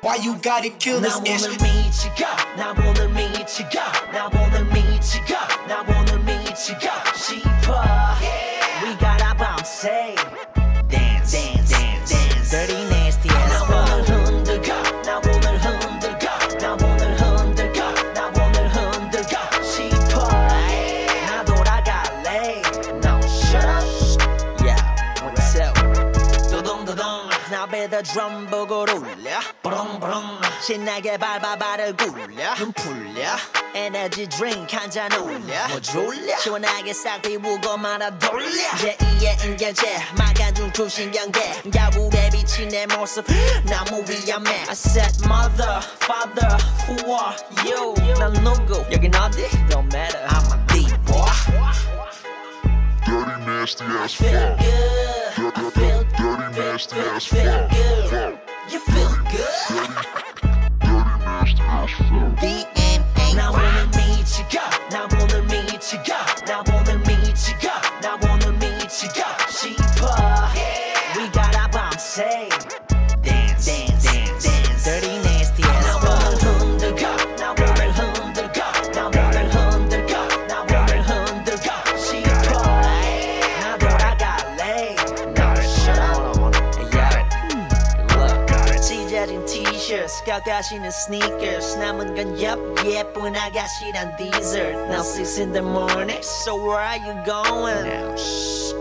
Why you gotta kill this 나 ish? 오늘 미치가 나 오늘 미치가 나 오늘 미치가 나 오늘 미치가 나베다 드럼 보고 울려. 부릉부릉 신나게 밟아 발을 굴려. 눈 풀려. 에너지 드링크 한잔 올려. 뭐 졸려. 시원하게 싹 비우고 말아 돌려. 제2의 인경제 마간 중 초신경계. 야구에 비친 내 모습 너무 위험해. I said mother, father, who are you? 난 누구? 여긴 어디? Don't matter. I'm a deep boy. Dirty nasty ass Feel fuck. I feel Dirty nasty ass feel fuck. good Fuck. You feel good Dirty nasty ass fuck. 찢어진 t-shirts 깎아시는 sneakers 남은 건 옆 예쁜 아가씨란 dessert Now six in the morning So where are you going? Now shh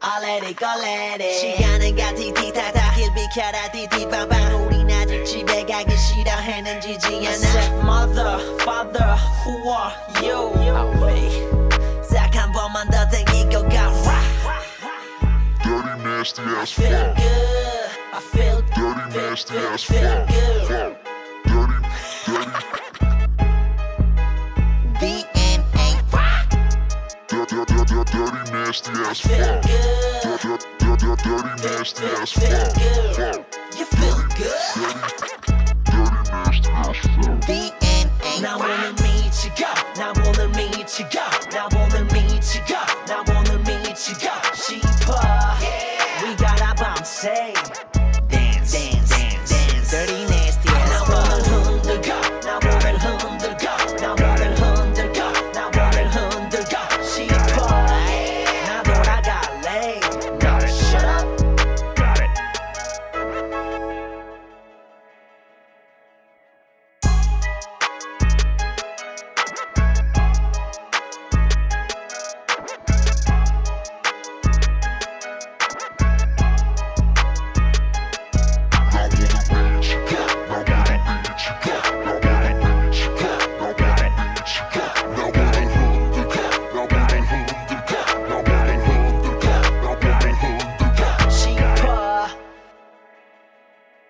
I let it go let it 시간은 가 티티타타 길 비켜라 티티빵빵 우린 아직 집에 가기 싫어 했는지지 않아 I said mother, father, who are you? Oh, me 딱한 번만 더 땡기고 가 Dirty nasty ass Feel fuck. good, I feel Dirty nasty ass Feel fuck. good. Fuck. Dirty, dirty, DNA dirty, dirty, dirty nasty ass fuck. good, Dirty, dirty, dirty nasty ass good Fuck. You feel good